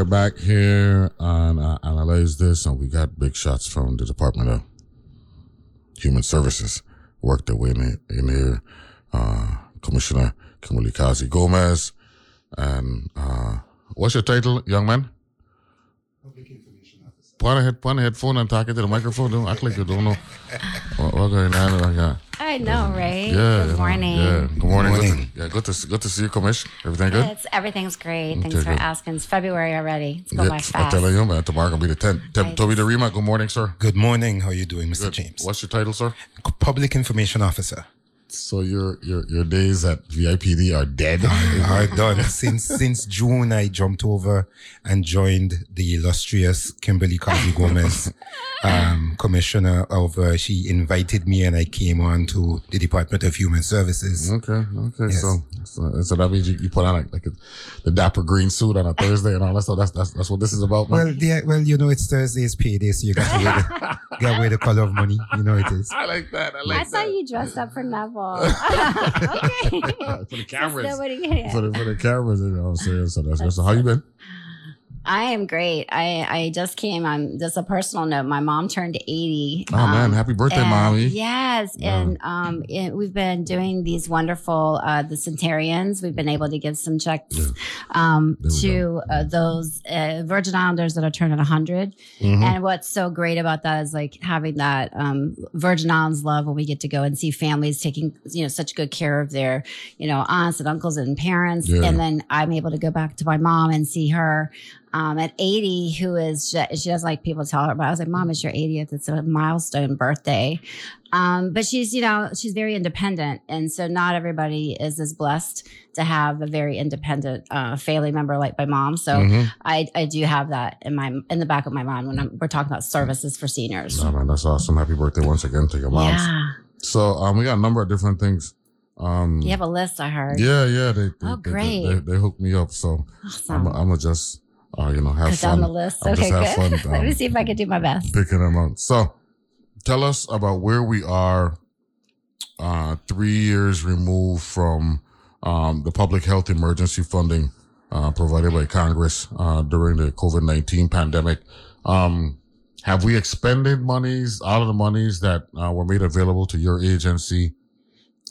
We're back here and uh, Analyze This, and we got big shots from the Department of Human Services. Worked their way in, in here. Uh, Commissioner Kimberly Causey Gomez. And uh, what's your title, young man? Put on a, head, put on a headphone and talk into the microphone. Don't act like you don't know what, what going on. Like that. I know, right? Yeah. Good morning. Yeah. Good morning. Good Good morning. to, yeah, good to, good to see you, Commish. Everything good? It's everything's great. Thanks Okay, for good. asking. It's February already. It's going by I'm fast. telling you, man. Tomorrow gonna be the 10th. Tem- Right. Toby Derima, good morning, sir. Good morning. How are you doing, Mr. Good. James? What's your title, sir? Public Information Officer. So your your your days at VIPD are dead. I done since since June. I jumped over and joined the illustrious Kimberly Causey Gomez, um, Commissioner of. Uh, she invited me, and I came on to the Department of Human Services. okay, okay. Yes. So, so so that means you, you put on like, like a, the dapper green suit on a Thursday and all that stuff. That's that's that's what this is about, man. Well, yeah, well, you know, it's Thursday's payday, so you got to wear the, got to the color of money. You know it is. I like that. I I like saw that. you dressed up for Neville. okay. for the cameras. Nobody can. For the, for the cameras, you know what I'm saying? So that's good. So how you been? I am great. I, I just came on just a personal note. My mom turned 80. Oh man, um, happy birthday, and- mommy. Yes, Yeah. and um, it, we've been doing these wonderful uh, the centenarians. We've been able to give some checks Yeah. um, to uh, those uh, Virgin Islanders that are turning 100. Mhm. And what's so great about that is like having that um, Virgin Islands love when we get to go and see families taking you know such good care of their you know aunts and uncles and parents, Yeah. and then I'm able to go back to my mom and see her. Um, at 80, who is she, doesn't like people tell her, but I was like, Mom, it's your 80th. It's a milestone birthday. Um, but she's, you know, she's very independent. And so not everybody is as blessed to have a very independent uh, family member like my mom. So Mhm. I, I do have that in my in the back of my mind when I'm, we're talking about services for seniors. Nah, man, that's awesome. Happy birthday once again to your mom. Yeah, So um, we got a number of different things. Um, you have a list. I heard. Yeah, yeah. They, they, Oh, they- great. They, they, hooked me up, so I'm awesome. I'm gonna just uh, you know have Go fun down the list. I'll okay, just good. fun, Let me um, see if I can do my best. picking them out. So tell us about where we are. Uh, three years removed from um, the public health emergency funding uh, provided by Congress uh, during the COVID nineteen pandemic. Um, have we expended monies, all of the monies that uh, were made available to your agency,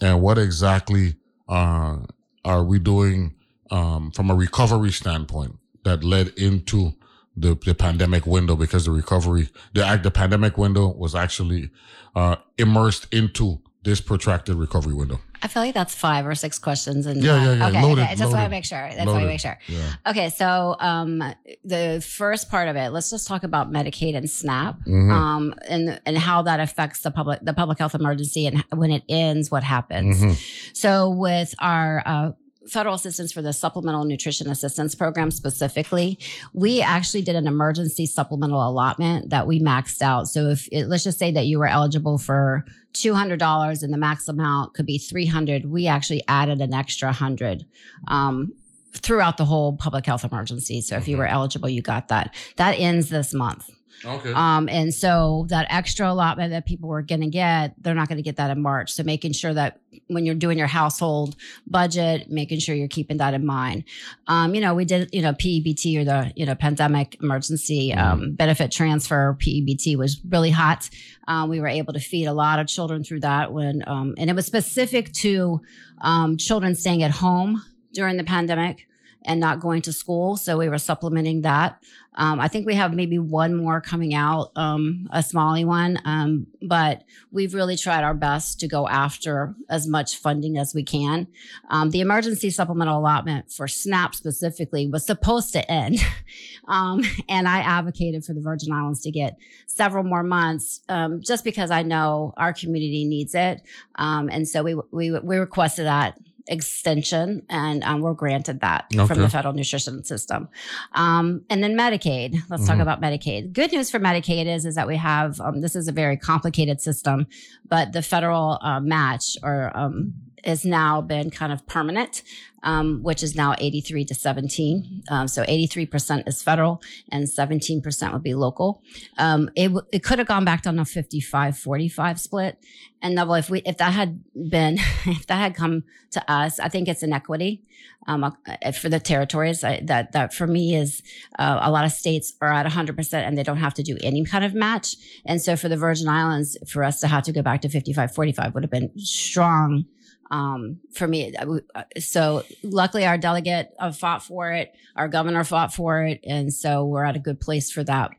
and what exactly uh, are we doing um, from a recovery standpoint that led into the, the pandemic window? Because the recovery, the act, the pandemic window was actually uh, immersed into this protracted recovery window. I feel like that's five or six questions. And Yeah, yeah, yeah. Okay, Loaded, okay. I just want to make sure. That's why I loaded. make sure. Yeah. Okay, so um, the first part of it, let's just talk about Medicaid and SNAP, Mhm. um, and and how that affects the public the public health emergency, and when it ends, what happens. Mhm. So with our uh, federal assistance for the supplemental nutrition assistance program specifically, we actually did an emergency supplemental allotment that we maxed out. So if it, let's just say that you were eligible for two hundred dollars and the max amount could be three hundred, we actually added an extra hundred. Um, throughout the whole public health emergency. So if you were eligible, you got that. That ends this month. Okay. Um, and so that extra allotment that people were going to get, they're not going to get that in March. So making sure that when you're doing your household budget, making sure you're keeping that in mind. Um, you know, we did, you know, PEBT or the, you know, pandemic emergency um, benefit transfer. PEBT was really hot. Um, we were able to feed a lot of children through that when, um, and it was specific to um, children staying at home during the pandemic and not going to school. So we were supplementing that. Um, I think we have maybe one more coming out, um, a smally one, um, but we've really tried our best to go after as much funding as we can. Um, the emergency supplemental allotment for SNAP specifically was supposed to end, um, and I advocated for the Virgin Islands to get several more months, um, just because I know our community needs it, and so we we we requested that extension, and um, we're granted that Okay. from the federal nutrition system. Um, and then Medicaid. Let's talk Mhm. about Medicaid. Good news for Medicaid is is that we have um, this is a very complicated system, but the federal uh, match or um, has now been kind of permanent, um, which is now 83 to 17. Um, so 83% is federal and 17% would be local. Um, it, w- it could have gone back down to 55 45 split. And Neville, if we if that had been if that had come to us, I think it's inequity um, uh, for the territories. I, that that for me is uh, a lot of states are at 100 percent and they don't have to do any kind of match. And so for the Virgin Islands, for us to have to go back to 55 45 would have been strong um, for me. Uh, So luckily, our delegate uh, fought for it. Our governor fought for it, and so we're at a good place for that.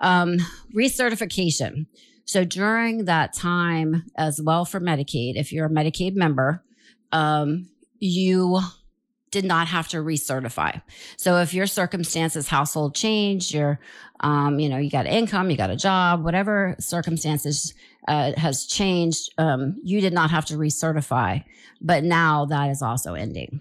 Um, recertification. So during that time, as well for Medicaid, if you're a Medicaid member, um, you did not have to recertify. So if your circumstances, household changed, your, um, you know, you got income, you got a job, whatever circumstances uh, has changed, um, you did not have to recertify. But now that is also ending.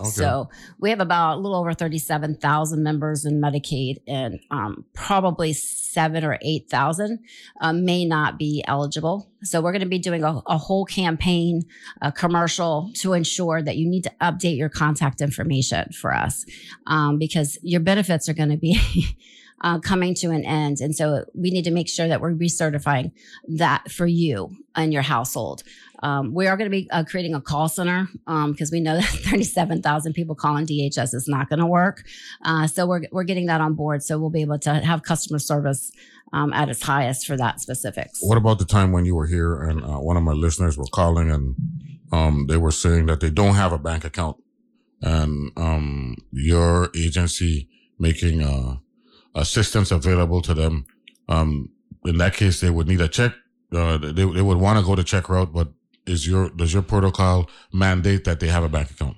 Okay. So we have about a little over 37,000 members in Medicaid, and um, probably seven or 8,000 um, may not be eligible. So we're going to be doing a, a whole campaign, a commercial to ensure that you need to update your contact information for us um, because your benefits are going to be. Uh, coming to an end. And so we need to make sure that we're recertifying that for you and your household. Um, we are going to be uh, creating a call center because we know that 37,000 people calling DHS is not going to work. Uh, so we're, we're getting that on board. So we'll be able to have customer service um, at its highest for that specifics. What about the time when you were here and uh, one of my listeners were calling and um, they were saying that they don't have a bank account and um, your agency making uh, assistance available to them? Um, in that case, they would need a check. Uh, they, they would want to go the check route, but is your does your protocol mandate that they have a bank account?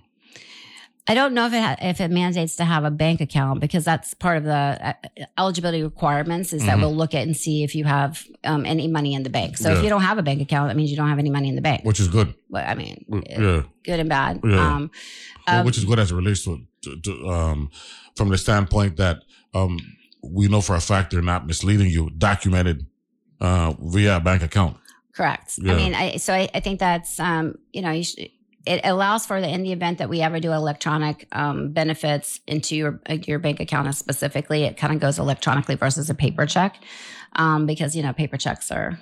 I don't know if it ha- if it mandates to have a bank account because that's part of the uh, eligibility requirements is that Mhm. we'll look at and see if you have um, any money in the bank. So Yeah. if you don't have a bank account, that means you don't have any money in the bank. Which is good. Well, I mean, Yeah. good and bad. Yeah. Um, Well, um, which is good as it relates to, to, to um, from the standpoint that um, we know for a fact they're not misleading you, documented uh, via a bank account. Correct. Yeah. I mean, I, so I, I think that's, um, you know, you should, it allows for the, in the event that we ever do electronic um, benefits into your uh, your bank account specifically, it kind of goes electronically versus a paper check, um, because you know paper checks are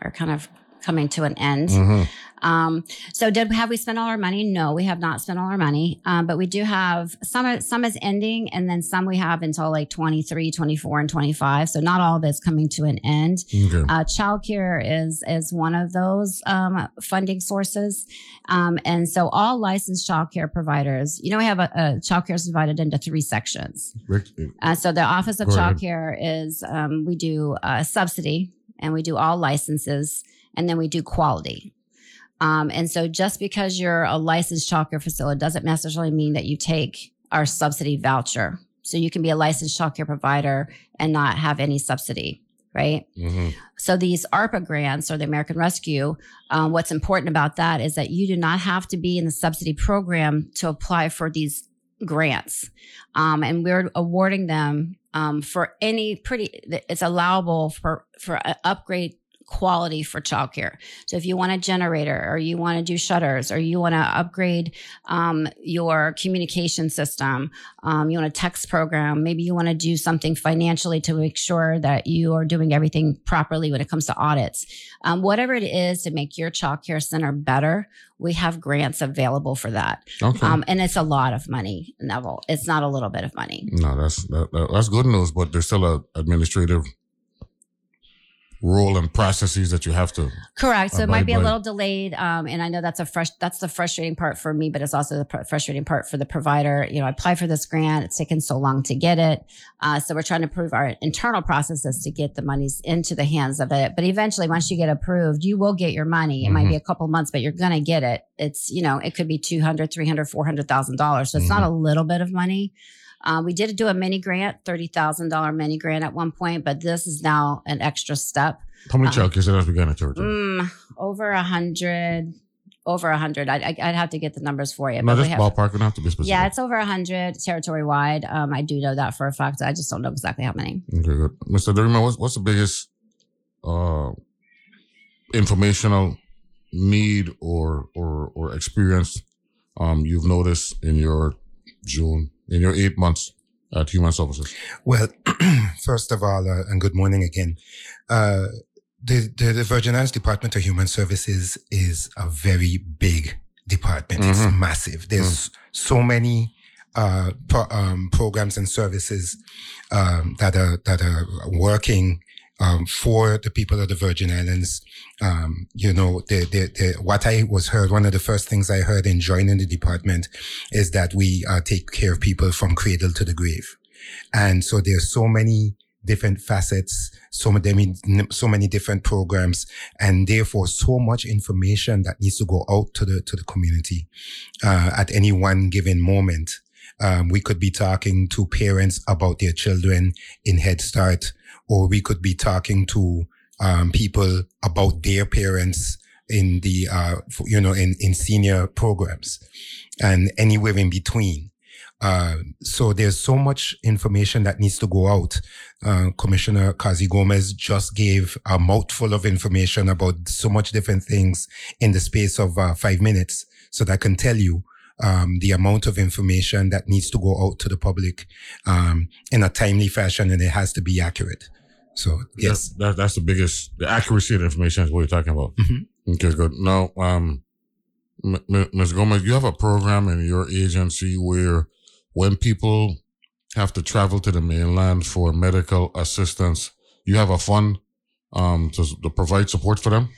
are kind of coming to an end. Mhm. Um, so did have we spent all our money? No, we have not spent all our money. Um, but we do have some, some is ending and then some we have until like 23, 24 and 25. So not all of it's coming to an end. Okay. Uh, childcare is, is one of those, um, funding sources. Um, and so all licensed childcare providers, you know, we have a, a childcare is divided into three sections. Rick, Uh, so the Office of Go Child ahead. Care is um, we do uh, subsidy and we do all licenses and then we do quality. Um, and so just because you're a licensed child care facility doesn't necessarily mean that you take our subsidy voucher. So you can be a licensed child care provider and not have any subsidy, right? mhm. So these ARPA grants or the American Rescue, um, what's important about that is that you do not have to be in the subsidy program to apply for these grants, um, and we're awarding them um, for any pretty. It's allowable for for a upgrade quality for childcare. So if you want a generator or you want to do shutters or you want to upgrade um, your communication system, um, you want a text program, maybe you want to do something financially to make sure that you are doing everything properly when it comes to audits. Um, whatever it is to make your childcare center better, we have grants available for that. Okay. Um, and it's a lot of money, Neville. It's not a little bit of money. no, that's that, that- that's good news, but there's still a administrative role and processes that you have to. Correct. So it might be a little delayed, um, and I know that's a fresh. That's the frustrating part for me, but it's also the pr- frustrating part for the provider. You know, I applied for this grant; it's taken so long to get it. Uh, so we're trying to prove our internal processes to get the monies into the hands of it. But eventually, once you get approved, you will get your money. It might be a couple months, but you're going to get it. It's you know, it could be two hundred, three hundred, four hundred thousand dollars. So it's not a little bit of money. Uh, we did do a mini grant, thirty thousand dollar mini grant at one point, but this is now an extra step. How many Uh, child centers we got in territory? Mm, over a hundred, over a hundred. I'd, I'd have to get the numbers for you. No, but just have- ballpark. We don't have to be specific. yeah, it's over a hundred territory wide. Um, I do know that for a fact. I just don't know exactly how many. Okay, good. Mr. Derima, what's, what's the biggest uh, informational need or or or experience um, you've noticed in your June in your eight months at Human Services? Well, first of all, uh, and good morning again. Uh, the, the, the Virgin Islands Department of Human Services is a very big department. It's Mhm. massive. There's so many uh, pro- um, programs and services um, that are that are working um, for the people of the Virgin Islands. Um, you know, the, the, the, what I was heard, one of the first things I heard in joining the department is that we uh, take care of people from cradle to the grave. And so there's so many different facets, so many, so many different programs, and therefore so much information that needs to go out to the, to the community, uh, at any one given moment. Um, we could be talking to parents about their children in Head Start, or we could be talking to, um, people about their parents in the, uh, you know, in, in senior programs and anywhere in between. Uh, so there's so much information that needs to go out. Uh, Commissioner Causey Gomez just gave a mouthful of information about so much different things in the space of uh, five minutes. So that can tell you um, the amount of information that needs to go out to the public um, in a timely fashion, and it has to be accurate. So yes, That's, that, that's the biggest, the accuracy of the information is what you're talking about. Mhm. Okay, good. Now, um, M- M- Ms. Gomez, you have a program in your agency where when people have to travel to the mainland for medical assistance, you have a fund um, to, to provide support for them.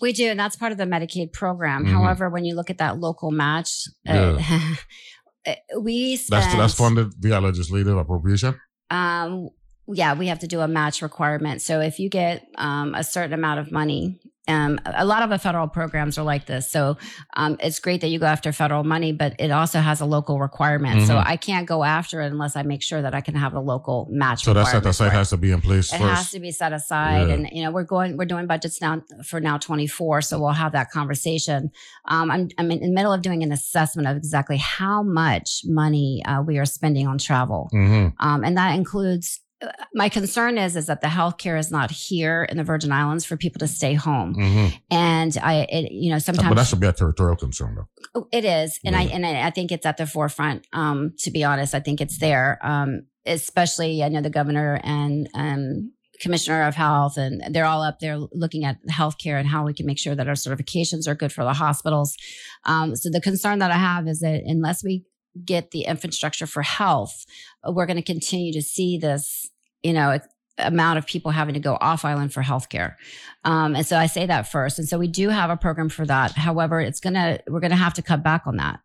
We do, and that's part of the Medicaid program. Mhm. However, when you look at that local match, uh, we spend, That's that's funded via legislative appropriation. Um, yeah, we have to do a match requirement. So if you get um, a certain amount of money, um, a lot of the federal programs are like this. So um, it's great that you go after federal money, but it also has a local requirement. So Mhm. I can't go after it unless I make sure that I can have a local match. So that's set requirement aside has to be in place It first. has to be set aside, Yeah. and you know we're going we're doing budgets now for now twenty four, so we'll have that conversation. Um, I'm I'm in the middle of doing an assessment of exactly how much money uh, we are spending on travel, Mhm. um, and that includes. Uh, My concern is is that the healthcare is not here in the Virgin Islands for people to stay home, Mhm. and I, it, you know, But that should be a territorial concern, though. Oh, It is, and I and I, I think it's at the forefront. Um, to be honest, I think it's there. Um, especially I know the governor and um, commissioner of health, and they're all up there looking at healthcare and how we can make sure that our certifications are good for the hospitals. Um, so the concern that I have is that unless we get the infrastructure for health, uh, we're going to continue to see this, you know, amount of people having to go off island for healthcare. Um, and so I say that first. And so we do have a program for that. However, it's gonna we're gonna have to cut back on that.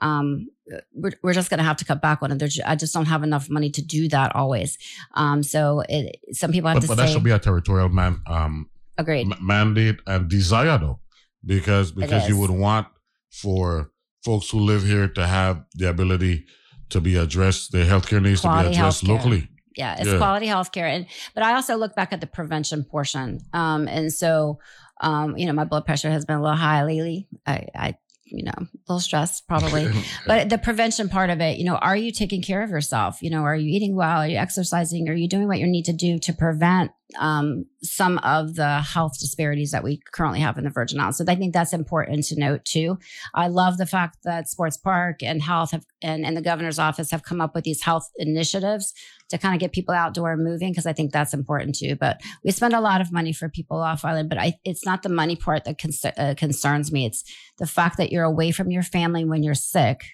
Um, we're, we're just gonna have to cut back on it. There's, I just don't have enough money to do that always. Um, so it, some people have But, to but that should be a territorial man um, agreed. m- mandate and desire, though, because because you would want for folks who live here to have the ability to be addressed, their healthcare needs Quality to be addressed healthcare. locally. yeah it's Yeah. quality healthcare and but i also look back at the prevention portion um and so um you know my blood pressure has been a little high lately i i you know a little stressed probably. But the prevention part of it you know are you taking care of yourself? You know are you eating well? Are you exercising? Are you doing what you need to do to prevent um, some of the health disparities that we currently have in the virgin islands? So i think that's important to note too. I love the fact that sports park and health have and, and the governor's office have come up with these health initiatives to kind of get people outdoor moving because i think that's important too but we spend a lot of money for people off island but I, it's not the money part that uh, concerns me. It's the fact that you're away from your family when you're sick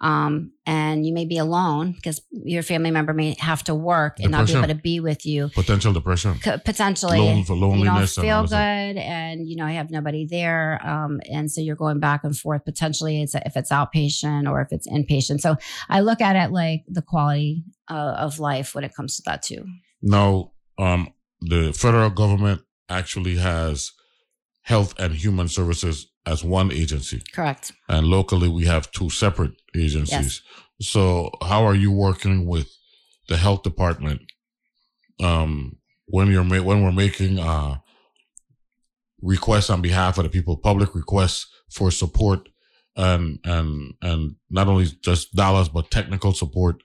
um, and you may be alone because your family member may have to work and not be able to be with you. Potential depression. C- potentially. Lone- for you don't loneliness and feel good and you know you have nobody there um, and so you're going back and forth. Potentially it's if it's outpatient or if it's inpatient. So i look at it like the quality uh, of life when it comes to that too. Now, um, the federal government actually has health and human services as one agency, correct and locally we have two separate agencies. Yes. So, how are you working with the health department um, when you're ma- when we're making uh, requests on behalf of the people, public requests for support and and and not only just dollars but technical support.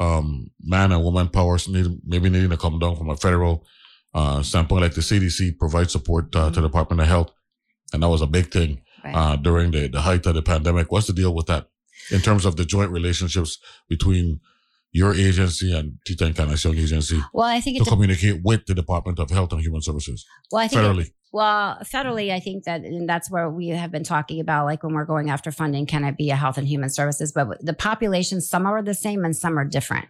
Um, man and woman powers need maybe needing to come down from a federal uh, standpoint, like the CDC provides support uh, to the Department of Health, and that was a big thing Right. uh, during the the height of the pandemic. What's the deal with that in terms of the joint relationships between your agency and Tita Young Agency well, I think to it. de- communicate with the Department of Health and Human Services well, I think it-? Well, federally, I think that, and that's where we have been talking about, like when we're going after funding, can it be a health and human services? But the population, some are the same and some are different.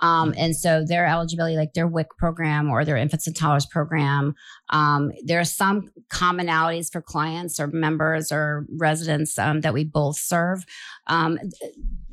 Um, and so their eligibility, like their WIC program or their infants and toddlers program, um, there are some commonalities for clients or members or residents um, that we both serve. Um,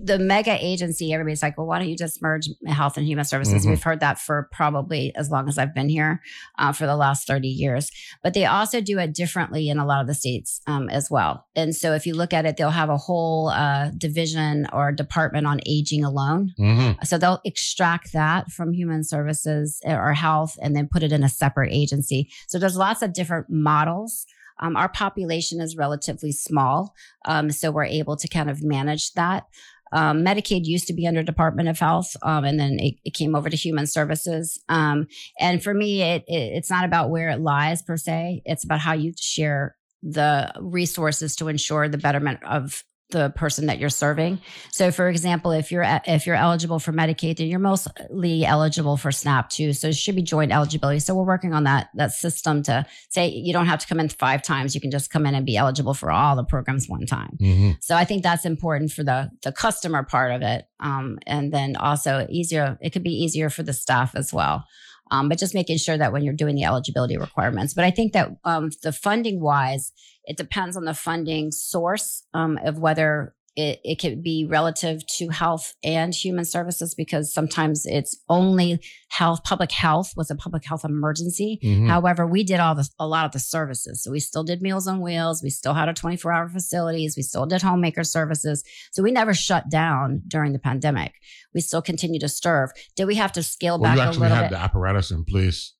the mega agency, everybody's like, well, why don't you just merge health and human services? Mhm. We've heard that for probably as long as I've been here, uh, for the last 30 years but they also do it differently in a lot of the states um, as well. And so if you look at it, they'll have a whole uh, division or department on aging alone. Mm-hmm. So they'll extract that from human services uh, or health and then put it in a separate agency. So there's lots of different models. Um, our population is relatively small, um, so we're able to kind of manage that. Um, Medicaid used to be under Department of Health, um, and then it, it came over to Human Services. Um, and for me, it, it it's not about where it lies per se; it's about how you share the resources to ensure the betterment of the person that you're serving. So, for example, if you're if you're eligible for Medicaid, then you're mostly eligible for SNAP too. So, it should be joint eligibility. So, we're working on that that system to say you don't have to come in five times; you can just come in and be eligible for all the programs one time. Mm-hmm. So, I think that's important for the the customer part of it, um, and then also easier. It could be easier for the staff as well. Um, but just making sure that when you're doing the eligibility requirements. But I think that um, the funding wise, it depends on the funding source um, of whether it, it could be relative to health and human services because sometimes it's only health, public health was a public health emergency. Mm-hmm. However, we did all the a lot of the services. So we still did Meals on Wheels. We still had our 24 hour facilities. We still did homemaker services. So we never shut down during the pandemic. We still continue to serve. Did we have to scale Well, back you a actually little have bit? the apparatus in place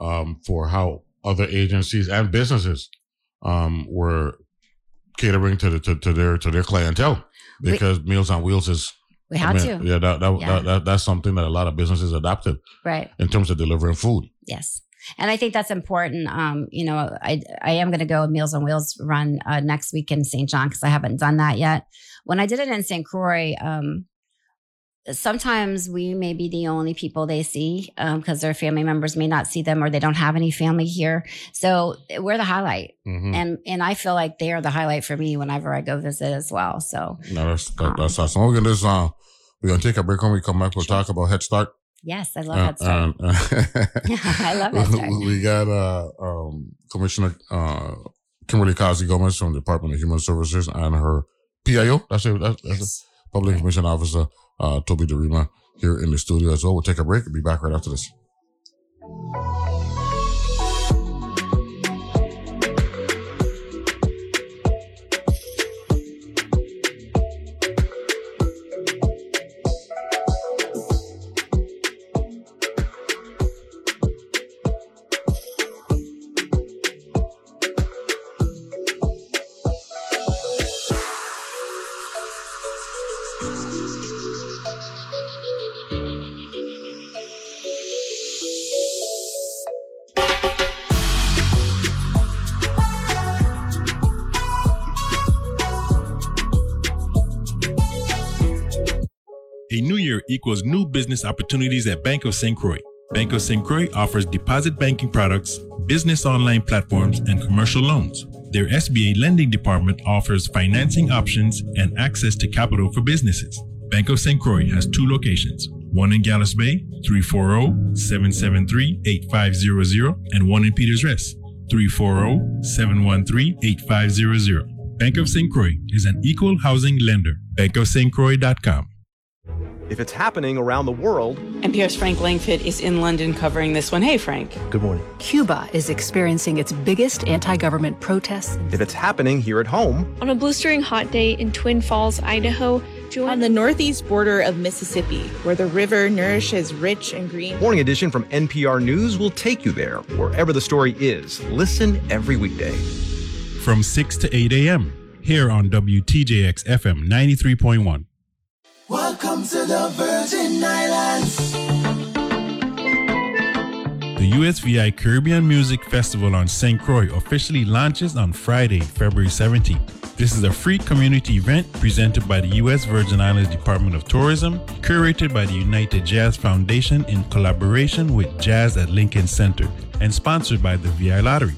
um, for how other agencies and businesses um, were catering to the to, to their to their clientele We- because Meals on Wheels is we I mean, to. yeah that that, Yeah. that that that's something that a lot of businesses adopted Right. in terms of delivering food. Yes. And I think that's important. Um, you know, I I am going to go Meals on Wheels run uh, next week in St. John because I haven't done that yet. When I did it in St. Croix, um, sometimes we may be the only people they see because their family members may not see them or they don't have any family here. So we're the highlight, Mm-hmm. and and I feel like they are the highlight for me whenever I go visit as well. So No, that's that, that's awesome. We're gonna just, uh, we're gonna take a break when we come back. We'll Sure. talk about Head Start. yes, I love Uh, Head Start. uh, I love Head Start. We got uh, um, Commissioner uh, Kimberly Causey Gomez from the Department of Human Services and her PIO. That's it. That's, that's it. Public Information Officer uh, Toby Derima here in the studio as well. We'll take a break and be back right after this. Equals new business opportunities at Bank of St. Croix. Bank of St. Croix offers deposit banking products, business online platforms, and commercial loans. Their SBA lending department offers financing options and access to capital for businesses. Bank of St. Croix has two locations, one in Gallows Bay, 340-773-8500, and one in Peters Rest, 340-713-8500. Bank of St. Croix is an equal housing lender. bankofstcroix.com. If it's happening around the world, NPR's Frank Langfitt is in London covering this one. Hey, Frank. good morning. Cuba is experiencing its biggest anti government protests. If it's happening here at home, On a blistering hot day in Twin Falls, Idaho, on the northeast border of Mississippi, where the river nourishes rich and green. Morning Edition from NPR News will take you there, wherever the story is. Listen every weekday. From 6 to 8 a.m. here on WTJX FM 93.1. Welcome to the Virgin Islands. The USVI Caribbean Music Festival on St. Croix officially launches on Friday, February 17th. This is a free community event presented by the U.S. Virgin Islands Department of Tourism, curated by the United Jazz Foundation in collaboration with Jazz at Lincoln Center, and sponsored by the VI Lottery.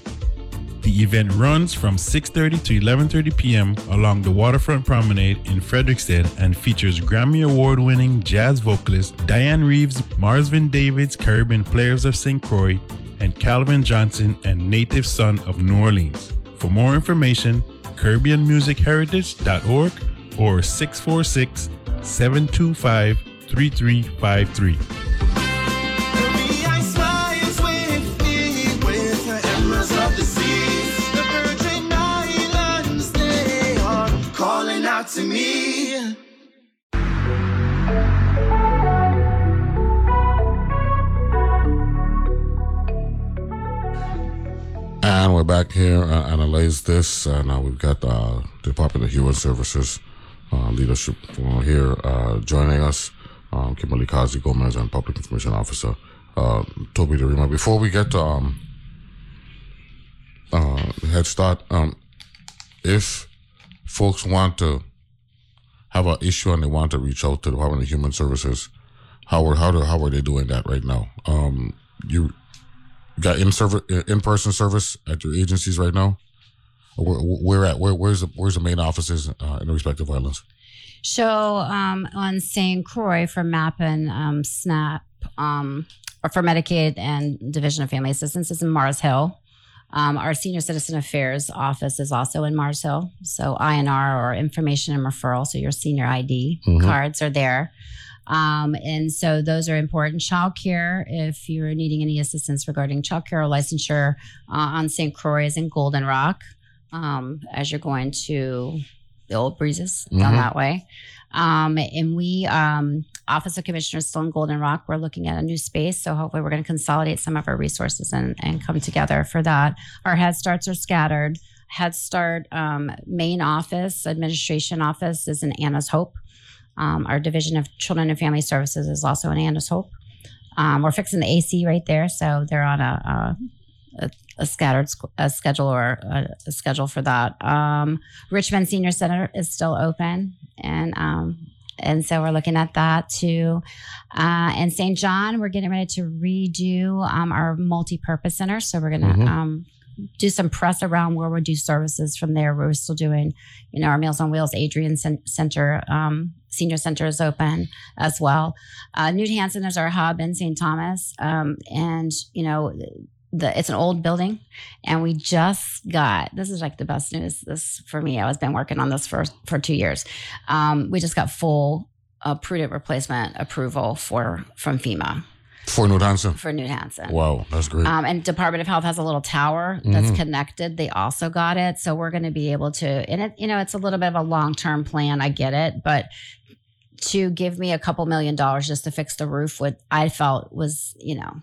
The event runs from 6:30 to 11:30 p.m. along the waterfront promenade in Frederiksted and features Grammy Award-winning jazz vocalist Dianne Reeves, Marsvin Davids, Caribbean Players of St. Croix, and Calvin Johnson and Native Son of New Orleans. For more information, CaribbeanMusicHeritage.org or 646 725 3353. To me. And we're back here uh, analyze this, uh, we've got uh, Department of Human Services uh, leadership here uh, joining us. Um, Kimberly Causey Gomez and Public Information Officer uh, Toby Derima. Before we get to um, uh, Head Start, um, if folks want to have an issue and they want to reach out to the Department of Human Services, how are how do, how are they doing that right now? Um, you got in service in person service at your agencies right now. Where, where at where where's the where's the main offices uh, in the respective islands? So um, on St. Croix for MAP and um, SNAP, um, or for Medicaid and Division of Family Assistance is in Mars Hill. Um, our Senior Citizen Affairs office is also in Mars Hill. So INR or Information and Referral, so your senior ID Mhm. cards are there. Um, and so those are important. Childcare, if you're needing any assistance regarding childcare or licensure uh, on St. Croix is in Golden Rock um, as you're going to the old breezes down Mhm. that way. Um, and we, um, Office of Commissioners, still in Golden Rock, we're looking at a new space. So hopefully we're going to consolidate some of our resources and, and come together for that. Our Head Starts are scattered. Head Start um, main office, administration office is in Anna's Hope. Um, our Division of Children and Family Services is also in Anna's Hope. Um, we're fixing the AC right there, so they're on a, a, a, a scattered a schedule or a, a schedule for that. Um, Richmond Senior Center is still open, and um, and so we're looking at that too. Uh, and St. John, we're getting ready to redo um, our multi-purpose center, so we're gonna Mhm. um, do some press around where we do services from there. We're still doing, you know, our Meals on Wheels Adrian Cen- Center, um, Senior Center is open as well. Uh, Knud Hansen is our hub in St. Thomas, um, and you know. The, it's an old building, and we just got this is like the best news. This for me, I was been working on this for for two years. Um, we just got full uh, prudent replacement approval for from FEMA For Knud Hansen. for Knud Hansen. Wow, that's great. Um, and Department of Health has a little tower that's Mhm. connected. They also got it, so we're going to be able to. And it, you know, it's a little bit of a long term plan. I get it, but to give me a couple million dollars just to fix the roof, what I felt was, you know,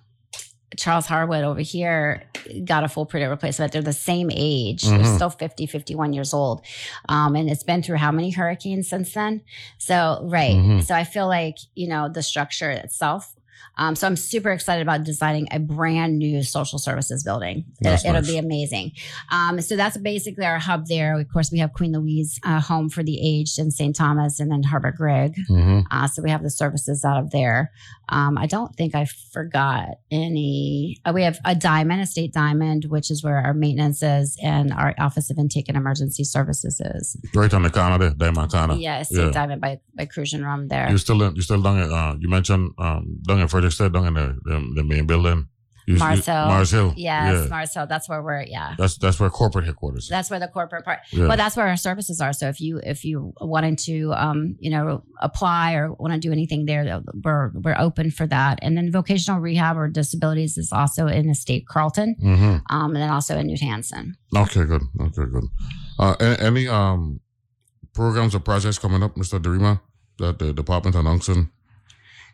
Charles Harwood over here got a full prudent replacement. They're the same age. They're Mhm. still 50, 51 years old. Um, and it's been through how many hurricanes since then? So, right. Mhm. So I feel like, you know, the structure itself. Um, so I'm super excited about designing a brand new social services building. That's it, will nice. be amazing. Um, so that's basically our hub there. Of course, we have Queen Louise uh, Home for the Aged in St. Thomas and then Herbert Grigg. Mhm. Uh, so we have the services out of there. Um, I don't think I forgot any. Uh, we have a diamond, a state diamond, which is where our maintenance is, and our Office of Intake and Emergency Services is. Right on the Canada, there, there, Montana. Yeah, state Yeah. diamond by by Cruzan Rum there. You still in, you still down uh, you mentioned um, down in Frederiksted, down in the, the, the main building. You, you- Mars Hill. Mars Hill. Yes, Yeah. Mars Hill. That's where we're. Yeah. That's that's where corporate headquarters. is. That's where the corporate part. Yeah. Well, that's where our services are. So if you if you wanting to um you know apply or want to do anything there, we're we're open for that. And then vocational rehab or disabilities is also in the state Carlton, hmm um, and then also in Knud Hansen. Okay, good. Okay, good. Uh, any um programs or projects coming up, Mr. Derima? that the department announcing?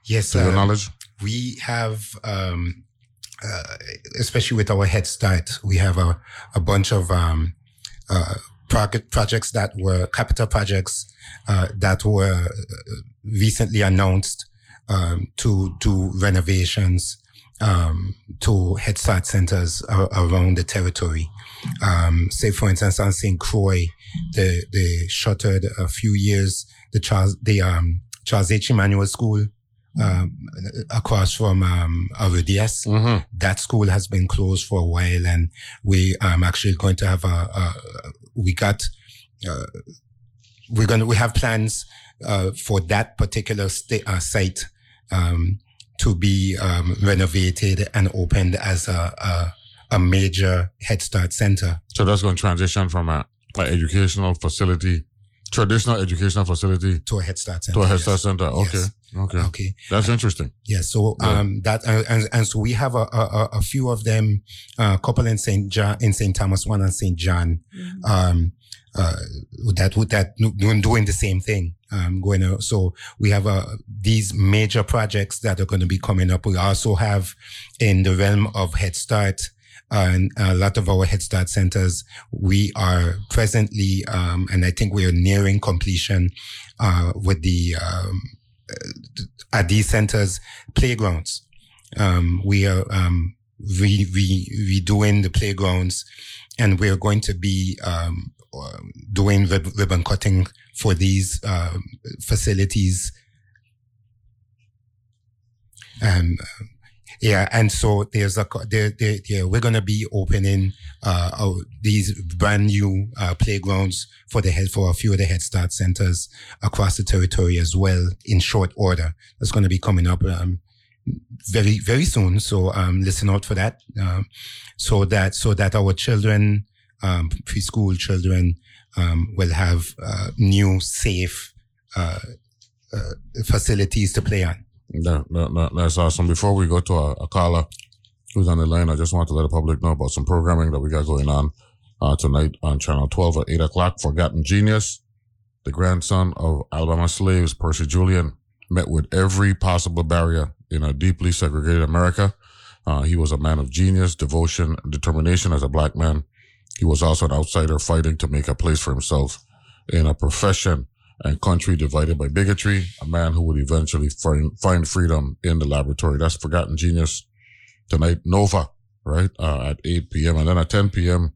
Yes, sir. to your um, knowledge. We have, um, uh, especially with our Head Start, we have a, a bunch of um, uh, project projects that were capital projects uh, that were uh, recently announced um, to do renovations um, to Head Start centers around the territory. Um, say, for instance, on St. Croix, they, they shuttered a few years the Charles, the um, Charles H. Emanuel School um, across from um, RDS. Mm-hmm. That school has been closed for a while, and we um actually going to have a, a we got uh, we're gonna we have plans uh, for that particular sta- uh, site um, to be um, renovated and opened as a, a a major Head Start center. So that's going to transition from a, a educational facility, traditional educational facility, to a Head Start center. to a Head yes. Start center. Okay, Yes. okay, Okay. That's interesting. Yeah, so Yeah. um that uh, and and so we have a a, a- a few of them, a couple in Saint John in Saint Thomas, one and Saint John, um uh that with that doing doing the same thing um going out. So we have uh these major projects that are going to be coming up. We also have in the realm of Head Start. And a lot of our Head Start centers, we are presently, um, and I think we are nearing completion, uh, with the, um, at these centers playgrounds. Um, we are um, re, re, redoing the playgrounds, and we're going to be um, um, doing rib- ribbon cutting for these um, facilities. Um, yeah, and so there's a there, there, yeah, we're gonna be opening uh, our, these brand new uh, playgrounds for the head for a few of the Head Start centers across the territory as well in short order. That's to be coming up um, very very soon. So um, listen out for that. Um, so that so that our children, um, preschool children, um, will have uh, new safe uh, uh, facilities to play on. That, that, that- that's awesome. Before we go to a, a caller who's on the line, I just want to let the public know about some programming that we got going on uh, tonight on Channel 12 at 8 o'clock. Forgotten Genius, the grandson of Alabama slaves, Percy Julian, met with every possible barrier in a deeply segregated America. Uh, he was a man of genius, devotion, determination as a black man. He was also an outsider fighting to make a place for himself in a profession and country divided by bigotry, a man who would eventually find, find freedom in the laboratory. That's Forgotten Genius tonight, Nova, right, uh, at 8 p.m. And then at 10 p.m.,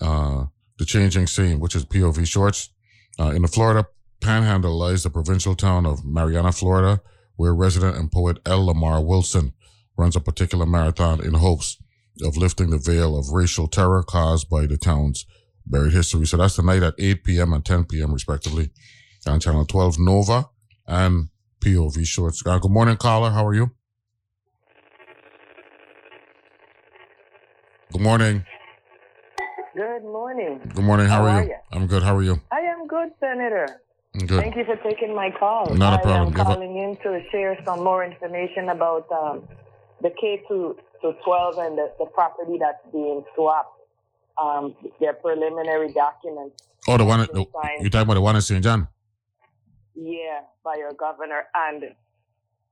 uh, The Changing Scene, which is POV Shorts. Uh, in the Florida panhandle lies the provincial town of Marianna, Florida, where resident and poet L. Lamar Wilson runs a particular marathon in hopes of lifting the veil of racial terror caused by the town's buried history. So that's tonight at 8 p.m. and 10 p.m. respectively on channel 12 Nova and POV Shorts. Uh, good morning, caller. How are you? Good morning. Good morning. Good morning. How, How are are you? I'm good. How are you? I am good, Senator. I'm good. Thank you for taking my call. Not a problem. I am calling in to share some more information about um, the K to, to 12 and the, the property that's being swapped. Um, their preliminary documents. Oh, the one the, signed. you talking about the one in St. John? Yeah, by your governor. And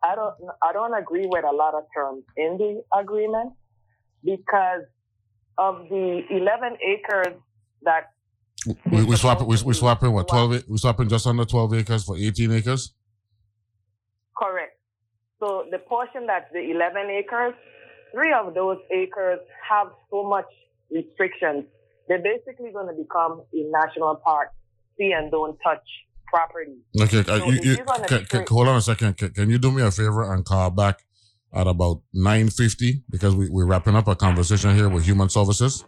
I don't I don't agree with a lot of terms in the agreement because of the 11 acres that We we swapping we, we swapping what 12 ac- we swapping just under 12 acres for 18 acres? correct. So the portion that's the 11 acres, three of those acres have so much restrictions. They're basically going to become a national park, see and don't touch property. Okay, uh, So you, you, can, can, hold on a second. Can, can you do me a favor and call back at about 9.50 because we, we're wrapping up a conversation here with Human Services.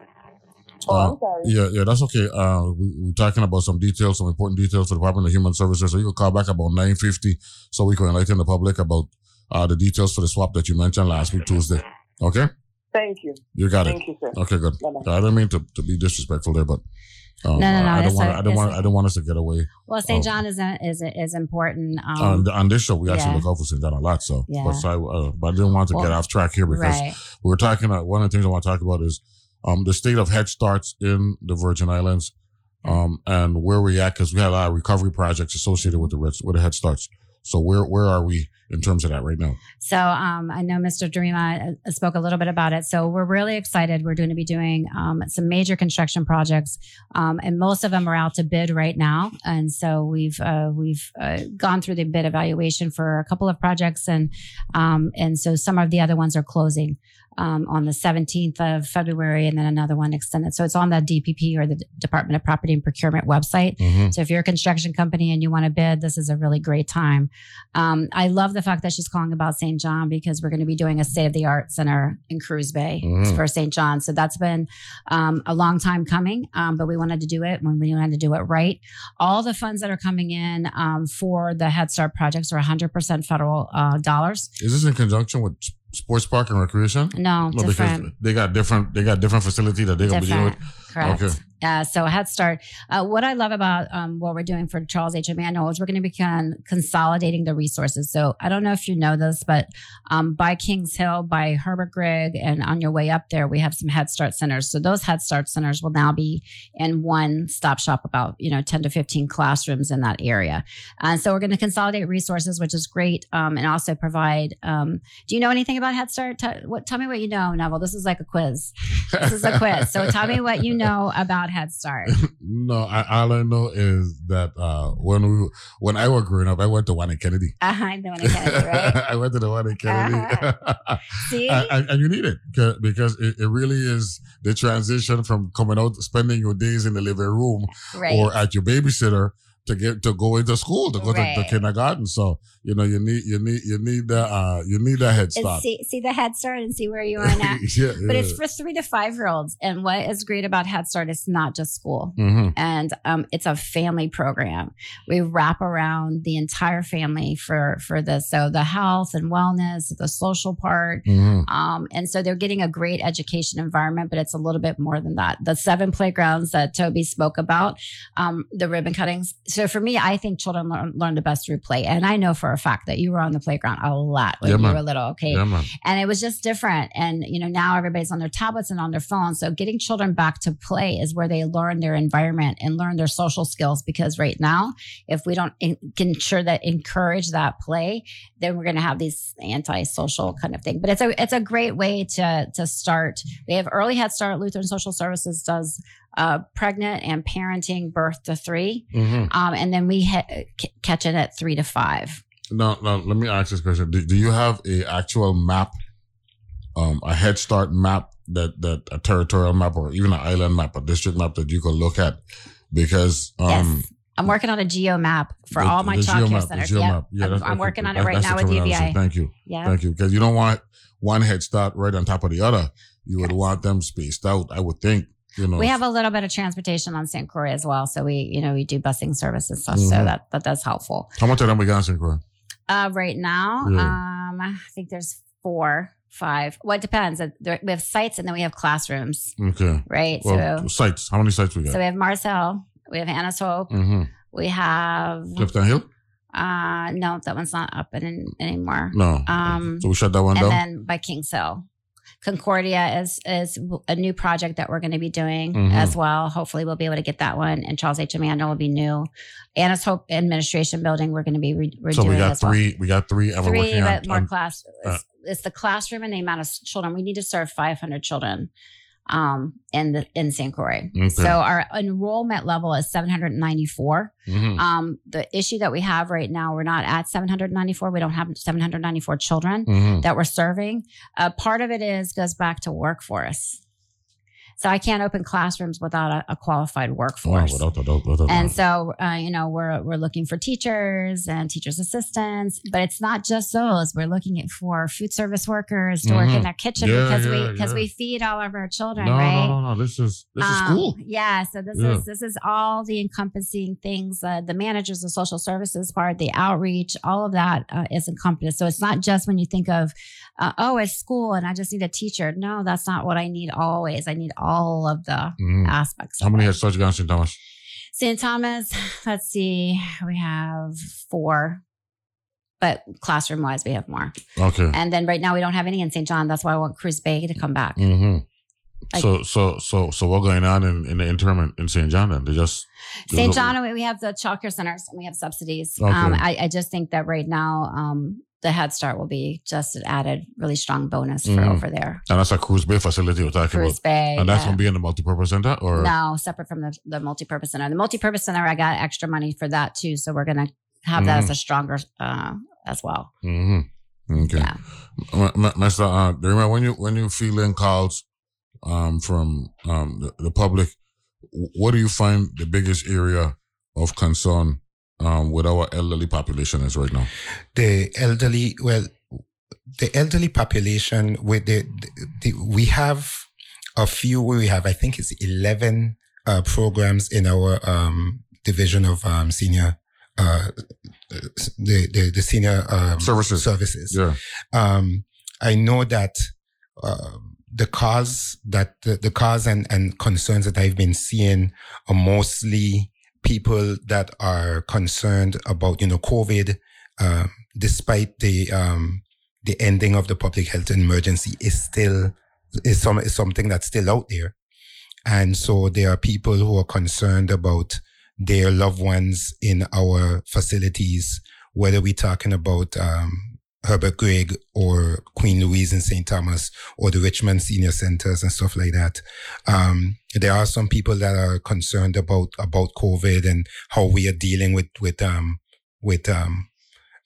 Oh, Uh, I'm sorry. Yeah, yeah, that's okay. Uh, we, we're talking about some details, some important details for the Department of Human Services. So you can call back about 9.50 so we can enlighten the public about uh, the details for the swap that you mentioned last week, Tuesday. Okay? Thank you. You got it. Thank you, sir. Okay, good. Bye-bye. I don't mean to, to be disrespectful there, but um, No, no, no, I don't want I don't want I don't want us to get away. Well, St. Oh. John is is is important. Um, on, on this show, we actually yeah. look out for St. John a lot. So, Yeah. but, so I, uh, but I didn't want to get off track here because right. we were talking. Uh, one of the things I want to talk about is um, the state of Head Starts in the Virgin Islands, um, and where we at because we had a lot of recovery projects associated with the with the Head Starts. So where where are we in terms of that right now? So um, I know Mr. Derima uh, spoke a little bit about it. So we're really excited. We're going to be doing um, some major construction projects, um, and most of them are out to bid right now. And so we've uh, we've uh, gone through the bid evaluation for a couple of projects, and um, and so some of the other ones are closing um, on the 17th of February, and then another one extended. So it's on the DPP or the Department of Property and Procurement website. Mhm. So if you're a construction company and you want to bid, this is a really great time. Um, I love the fact that she's calling about St. John because we're going to be doing a state of the art center in Cruz Bay Mhm. for St. John. So that's been um, a long time coming, um, but we wanted to do it when we wanted to do it right. All the funds that are coming in um, for the Head Start projects are 100% federal uh, dollars. Is this in conjunction with sports park and recreation? No, different. they got different they got different facility that they're gonna be dealing with. Correct. Okay. Uh, so Head Start. Uh, what I love about um, what we're doing for Charles H. Emanuel is we're going to be con- consolidating the resources. So I don't know if you know this, but um, by Kings Hill, by Herbert Grigg, and on your way up there, we have some Head Start centers. So those Head Start centers will now be in one stop shop, about you know ten to fifteen classrooms in that area. And so we're going to consolidate resources, which is great, um, and also provide. Um, do you know anything about Head Start? T- what, tell me what you know, Neville. This is like a quiz. This is a quiz. So tell me what you know about Head Start. No, I, all I know is that uh, when we when I was growing up, I went to one in Kennedy. I know what I Kennedy, right? I went to the one in Kennedy. See? and, and- and you need it because it, it really is the transition from coming out, spending your days in the living room Right. or at your babysitter to get to go into school to go to, Right. to kindergarten. So you know you need you need you need that uh you need that head And start. see, see the Head Start and see where you are now. Yeah, But it's for three to five year olds. And what is great about Head Start is not just school. Mhm. And um, it's a family program. We wrap around the entire family for for this. So the health and wellness, the social part. Mhm. Um, and so they're getting a great education environment, but it's a little bit more than that. The seven playgrounds that Toby spoke about, um, the ribbon cuttings. So for me, I think children learn, learn the best through play. And I know for a fact that you were on the playground a lot when Yeah, you man. were little. Okay. Yeah. And it was just different. And, you know, now everybody's on their tablets and on their phones. So getting children back to play is where they learn their environment and learn their social skills. Because right now, if we don't in, ensure that encourage that play, then we're going to have these anti-social kind of thing. But it's a, it's a great way to, to start. We have early head start. Lutheran Social Services does uh, pregnant and parenting birth to 3 Mhm. Um, and then we ha- c- catch it at three to five. Now, now let me ask this question: Do, do you have a actual map, um, a Head Start map that that a territorial map or even an island map, a district map that you could look at? Because um, I'm working on a geo map for the- all my child care centers. Yep. Yeah, I'm, that's- I'm that's working on it right now with. UVI. Thank you. Yeah. Thank you. Because you don't want one Head Start right on top of the other. You would want them spaced out. I would think. You know. We have a little bit of transportation on St. Croix as well. So we, you know, we do busing service and stuff. So that, that that's helpful. How much of them we got in St. Croix? Uh, right now, Yeah. um, I think there's four, five. Well, it depends. Uh, there- We have sites and then we have classrooms, Okay. right? Well, so, sites. How many sites we got? so we have Marcel, we have Anna's Hope, mm-hmm. we have, Clifton Hill? uh, no, that one's not up in, anymore. No. Um, so we shut that one and down. then by Kings Hill. Concordia is is a new project that we're going to be doing Mhm. as well. Hopefully, we'll be able to get that one. And Charles H. Emanuel will be new. Anna's Hope Administration Building, we're going to be re- redoing so we got as well. three. We got three. And Three, working but on, more on- class. uh, It's, it's the classroom and the amount of children. We need to serve 500 children um, in the in St. Croix. Okay. So our enrollment level is 794. Mhm. Um, the issue that we have right now, we're not at 794. We don't have 794 children Mhm. that we're serving. Uh, part of it is goes back to workforce. So I can't open classrooms without a, a qualified Oh, workforce. without without And so, uh, you know, we're we're looking for teachers and teachers assistants, but it's not just those. We're looking at for food service workers to work in Mhm. their kitchen Yeah, because yeah, we because yeah. we feed all of our children, no, right? no, no, no. This is this is Um, school. Yeah, so this is this is all the encompassing things. Uh, the managers, the social services part, the outreach, all of that uh, is encompassed. So it's not just when you think of, uh, oh, it's school and I just need a teacher. No, that's not what I need always. I need all of the Mhm. aspects. How many Starts you got in St. Thomas? St. Thomas, let's see, we have four, but classroom wise, we have more. Okay. And then right now we don't have any in St. John. That's why I want Cruz Bay to come back. Mm-hmm. Like- so so so so what's going on in, in the interim in, in St. John then? They just St. John, we have the childcare centers and we have subsidies. Okay. Um, I, I just think that right now, um, the Head Start will be just an added, really strong bonus for Mhm. over there. And that's a Cruz Bay facility we're talking Cruz about. Bay, And that's yeah. gonna be in the multipurpose center or No, separate from the, the multipurpose center. The multipurpose center, I got extra money for that too. So we're going to have that as Mhm. a stronger uh, as well. hmm Okay. M- M- Mr. Uh, do you remember when you when you fielding calls um, from um, the, the public, what do you find the biggest area of concern um, with our elderly population is right now? the elderly well the elderly population with the, the we have a few we have i think it's 11 uh, programs in our um, division of um, senior uh, the, the the senior um, Services. services Yeah. um, I know that um the cause that the, the cause and, and concerns that I've been seeing are mostly people that are concerned about you know COVID, um, despite the um, the ending of the public health emergency is still is some is something that's still out there, and so there are people who are concerned about their loved ones in our facilities, whether we're talking about um, Herbert Grigg or Queen Louise in St. Thomas or the Richmond Senior Centers and stuff like that. Um, there are some people that are concerned about, about COVID and how we are dealing with, with, um, with, um,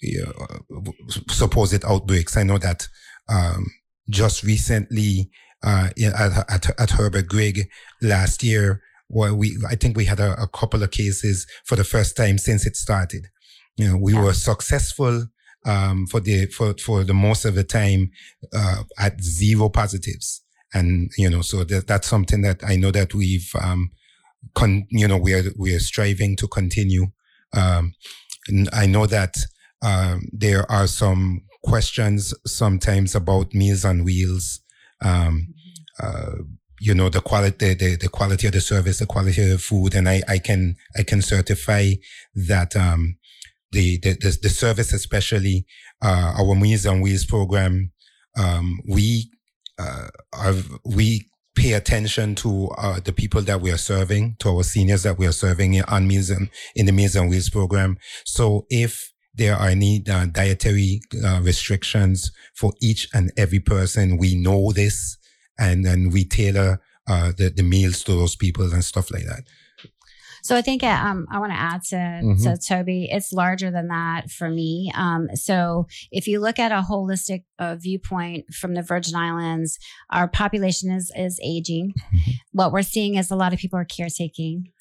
yeah, uh, supposed outbreaks. I know that, um, just recently, uh, at, at, at Herbert Grigg last year, well, we, I think we had a, a couple of cases for the first time since it started. You know, we were successful um, for the for for the most of the time uh, at zero positives, and you know, so that, that's something that I know that we've um, con, you know, we are we are striving to continue. Um, I know that um, there are some questions sometimes about Meals on Wheels. Um, uh, you know the quality the, the quality of the service the quality of the food and i i can i can certify that um the the the, the service especially uh our meals on wheels program um we uh are we pay attention to uh, the people that we are serving to our seniors that we are serving in, on meals and in the meals on wheels program so if there are any uh, dietary uh, restrictions for each and every person we know this and then we tailor uh, the, the meals to those people and stuff like that. So I think uh, um, I want to add to, Mhm. to Toby. It's larger than that for me. Um, so if you look at a holistic uh, viewpoint from the Virgin Islands, our population is is aging. What we're seeing is a lot of people are caretaking,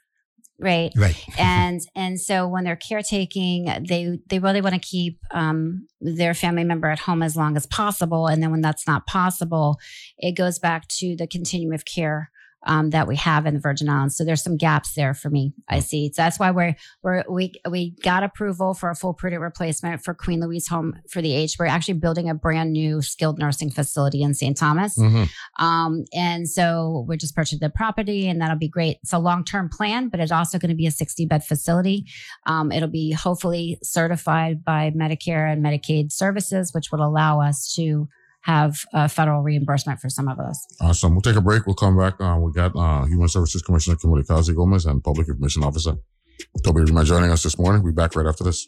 right? Right. and and so when they're caretaking, they they really want to keep um, their family member at home as long as possible. And then when that's not possible, it goes back to the continuum of care um, that we have in the Virgin Islands. So there's some gaps there for me. I see. So that's why we're we're we we got approval for a full prudent replacement for Queen Louise Home for the Aged. We're actually building a brand new skilled nursing facility in St. Thomas. Mhm. Um, and so we're just purchasing the property and that'll be great. It's a long-term plan, but it's also going to be a 60 bed facility. Um, it'll be hopefully certified by Medicare and Medicaid services, which would allow us to have uh, federal reimbursement for some of us. Awesome. We'll take a break. We'll come back. Uh, we got uh, Human Services Commissioner Kimberly Causey Gomez and Public Information Officer Toby Derima joining us this morning. We'll be back right after this.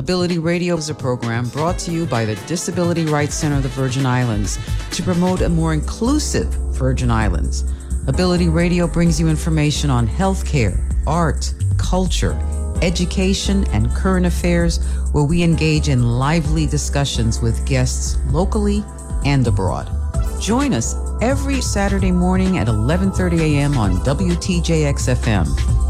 Ability Radio is a program brought to you by the Disability Rights Center of the Virgin Islands to promote a more inclusive Virgin Islands. Ability Radio brings you information on healthcare, art, culture, education, and current affairs, where we engage in lively discussions with guests locally and abroad. Join us every Saturday morning at 11:30 a.m. on WTJX-FM.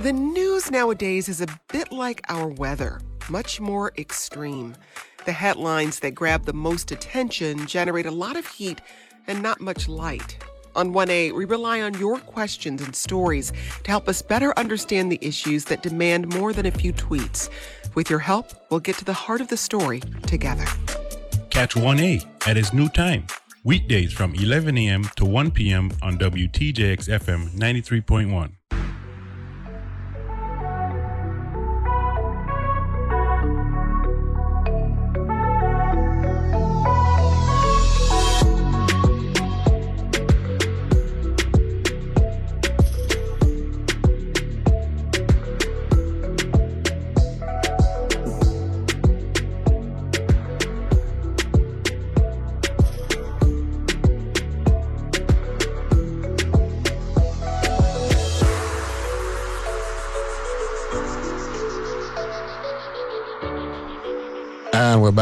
The news nowadays is a bit like our weather, much more extreme. The headlines that grab the most attention generate a lot of heat and not much light. On 1A, we rely on your questions and stories to help us better understand the issues that demand more than a few tweets. With your help, we'll get to the heart of the story together. Catch 1A at its new time, weekdays from 11 a.m. to 1 p.m. on WTJX FM 93.1.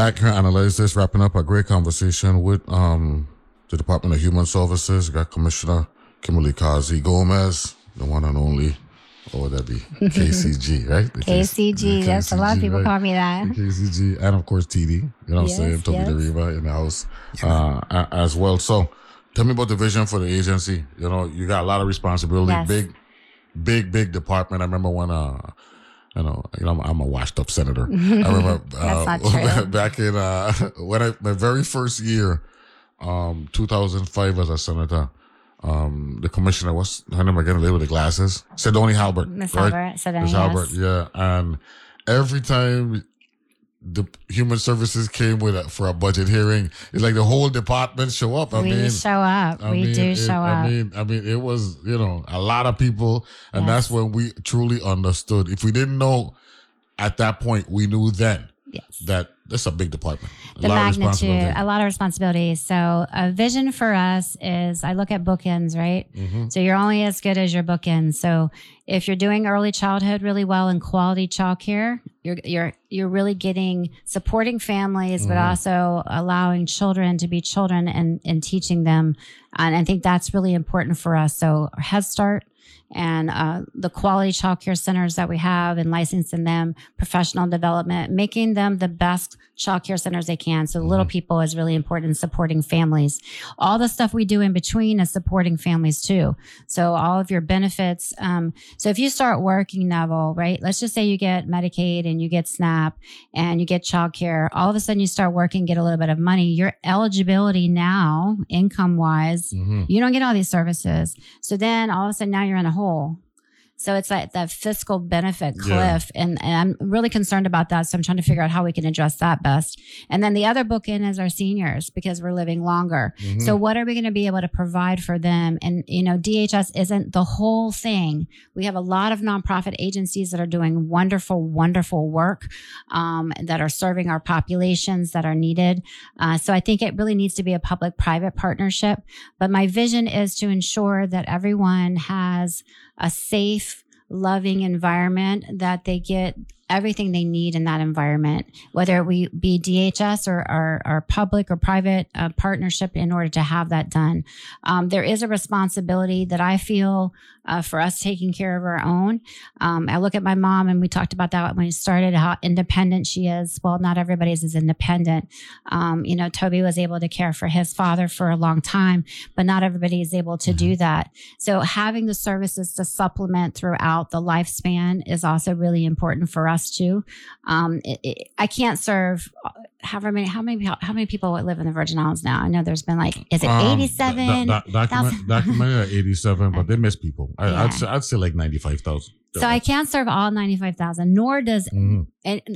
We're here analyze this, wrapping up a great conversation with um the Department of Human Services. Got Commissioner Kimberly Causey Gomez, the one and only, or would that be KCG, right? The KCG. Yes, a lot of people right? call me that. The KCG, and of course TD. You know what I'm Yes, saying? Toby yes. Derima in the house uh, as well. So, tell me about the vision for the agency. You know, you got a lot of responsibility. Yes. Big, big, big department. I remember when uh. You know, you know, I'm, I'm a washed up senator. I remember uh, That's not true. back in uh, when I my very first year, um, 2005 as a senator, um, the commissioner was her name again, the lady with the glasses, Sedonie Halbert, Miss right? Halbert, Miss Halbert, yes. yeah. And every time the human services came with a, for a budget hearing, it's like the whole department show up. I we mean, show up. I we mean, do it- show up. I mean, I mean, it was you know a lot of people, and that's when we truly understood. If we didn't know at that point, we knew then that that's a big department. A the lot magnitude, a lot of responsibility. So a vision for us is I look at bookends, right? Mhm. So you're only as good as your bookends. So if you're doing early childhood really well and quality childcare, you're you're you're really getting supporting families, but Mhm. also allowing children to be children and and teaching them. And I think that's really important for us. So Head Start and uh, the quality childcare centers that we have and licensing them, professional development, making them the best childcare centers they can. So little people is really important in supporting families. All the stuff we do in between is supporting families too. So all of your benefits. Um, so if you start working, Neville, right? Let's just say you get Medicaid and you get SNAP and you get childcare. All of a sudden you start working, get a little bit of money. Your eligibility now, income wise, Mm-hmm. you don't get all these services. So then all of a sudden now you're in a hole. So it's like that fiscal benefit Yeah. cliff. And, and I'm really concerned about that. So I'm trying to figure out how we can address that best. And then the other bookend is our seniors because we're living longer. Mhm. So what are we going to be able to provide for them? And, you know, DHS isn't the whole thing. We have a lot of nonprofit agencies that are doing wonderful, wonderful work um, that are serving our populations that are needed. Uh, so I think it really needs to be a public private partnership. But my vision is to ensure that everyone has a safe, loving environment, that they get everything they need in that environment, whether we be DHS or, our, public or private uh, partnership in order to have that done. Um, there is a responsibility that I feel uh, for us taking care of our own. Um, I look at my mom, and we talked about that when we started, how independent she is. Well, not everybody's as independent. Um, you know, Toby was able to care for his father for a long time, but not everybody is able to do that. So having the services to supplement throughout the lifespan is also really important for us us too. Um, it, it, I can't serve uh, however many how many how many people live in the Virgin Islands now. I know there's been like is it Um, eighty seven? document, documented 87, but they miss people. I, Yeah. I'd, say, I'd say like 95,000. So I can't serve all 95,000, nor does Mhm.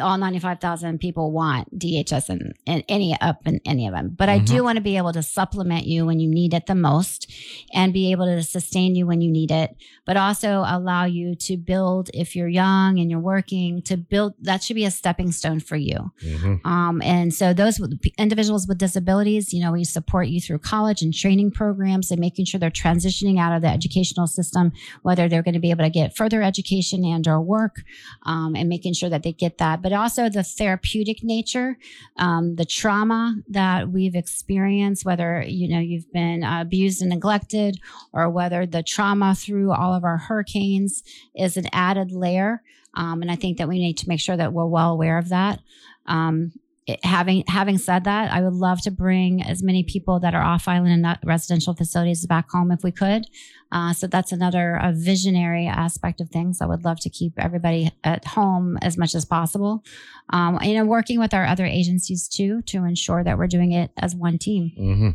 all 95,000 people want DHS and, and any up in any of them. But I do Mhm. want to be able to supplement you when you need it the most and be able to sustain you when you need it, but also allow you to build if you're young and you're working to build that should be a stepping stone for you. Mm-hmm. Um, and so those individuals with disabilities, you know, we support you through college and training programs and making sure they're transitioning out of the educational system, whether they're going to be able to get further education and or work, um, and making sure that they get that. But also the therapeutic nature, um, the trauma that we've experienced, whether you know you've been abused and neglected, or whether the trauma through all of our hurricanes is an added layer. Um, and I think that we need to make sure that we're well aware of that. Um, it- having having said that, I would love to bring as many people that are off island and not residential facilities back home if we could. Uh, so that's another a visionary aspect of things. I would love to keep everybody at home as much as possible. Um, you know, working with our other agencies too to ensure that we're doing it as one team. Mm-hmm.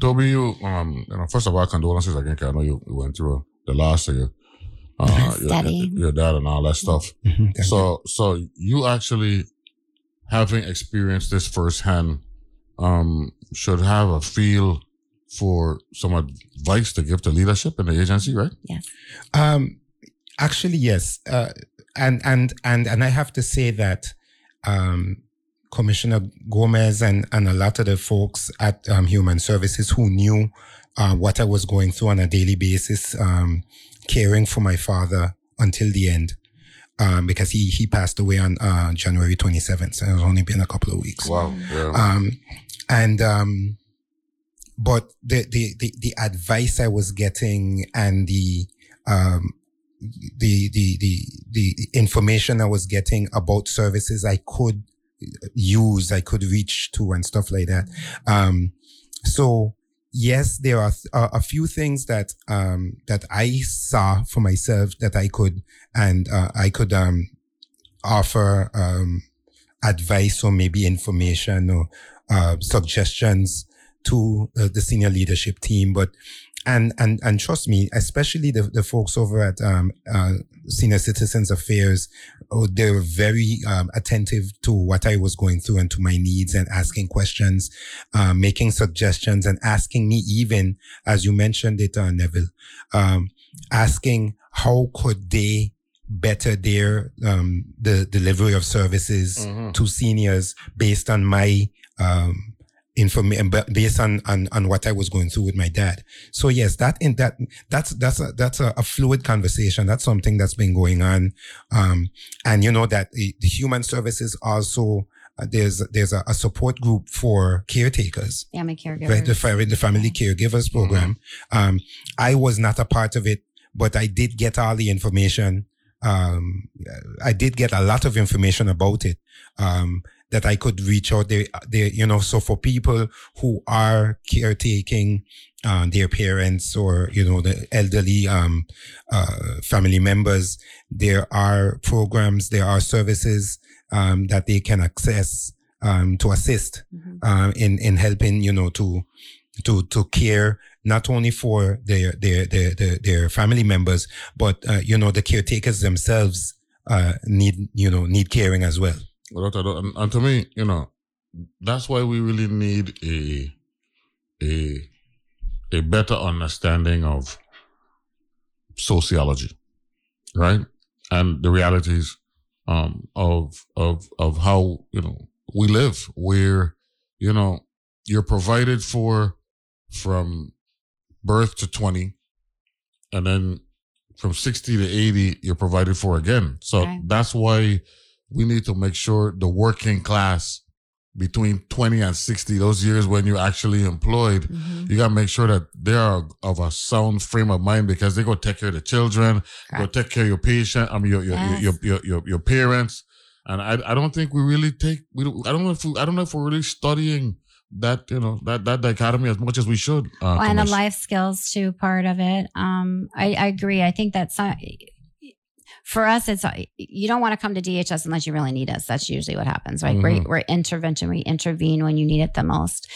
Toby, you, um, you know, first of all, condolences again. I know you, you went through the loss of your, uh, your, your dad and all that stuff. So, so you actually having experienced this firsthand, um, should have a feel for some advice to give to leadership in the agency, right? Yes. Um, actually, yes. Uh, and and and and I have to say that um, Commissioner Gomez and and a lot of the folks at um, Human Services who knew uh, what I was going through on a daily basis, um, caring for my father until the end. Um, because he he passed away on uh, January 27th. So it's only been a couple of weeks. Wow. Yeah. Um, and um, but the, the the the advice I was getting and the um the the the the information I was getting about services I could use, I could reach to, and stuff like that. Um, so yes, there are uh, a few things that um that I saw for myself that I could and uh, I could um offer um advice or maybe information or uh, suggestions to uh, the senior leadership team. But and and and trust me, especially the, the folks over at um, uh, Senior Citizens Affairs, they were very um, attentive to what I was going through and to my needs and asking questions, uh, making suggestions and asking me even, as you mentioned it, uh, Neville, um, asking how could they better their um, the delivery of services Mhm. to seniors based on my um, information based on, on on what I was going through with my dad. So yes, that in that that's that's a that's a, a fluid conversation. That's something that's been going on, um, and you know that the, the human services also. Uh, there's there's a, a support group for caretakers, Family caregivers. right? The, fa- the family caregivers program. Um, I was not a part of it, but I did get all the information. Um, I did get a lot of information about it. Um, that I could reach out there, there, you know, so for people who are caretaking, uh, their parents or, you know, the elderly, um, uh, family members, there are programs, there are services, um, that they can access, um, to assist, uh, in, in helping, you know, to, to, to care not only for their, their, their, their, their family members, but, uh, you know, the caretakers themselves, uh, need, you know, need caring as well. Without a doubt. And, and to me, you know, that's why we really need a a a better understanding of sociology, right? And the realities um, of of of how you know we live, where you know you're provided for from birth to twenty, and then from sixty to eighty, you're provided for again. So Right. that's why we need to make sure the working class between 20 and 60 those years when you're actually employed you got to make sure that they are of a sound frame of mind because they go take care of the children go take care of your patient i mean your your, Yes. your, your, your your parents and i i don't think we really take we don't, i don't know if we, i don't know if we're really studying that you know that that dichotomy as much as we should uh, Well, and the life skills too part of it. Um, I, I agree. I think that's some, for us, it's uh, you don't want to come to DHS unless you really need us. That's usually what happens, right? Mhm. We're, we're intervention. We intervene when you need it the most.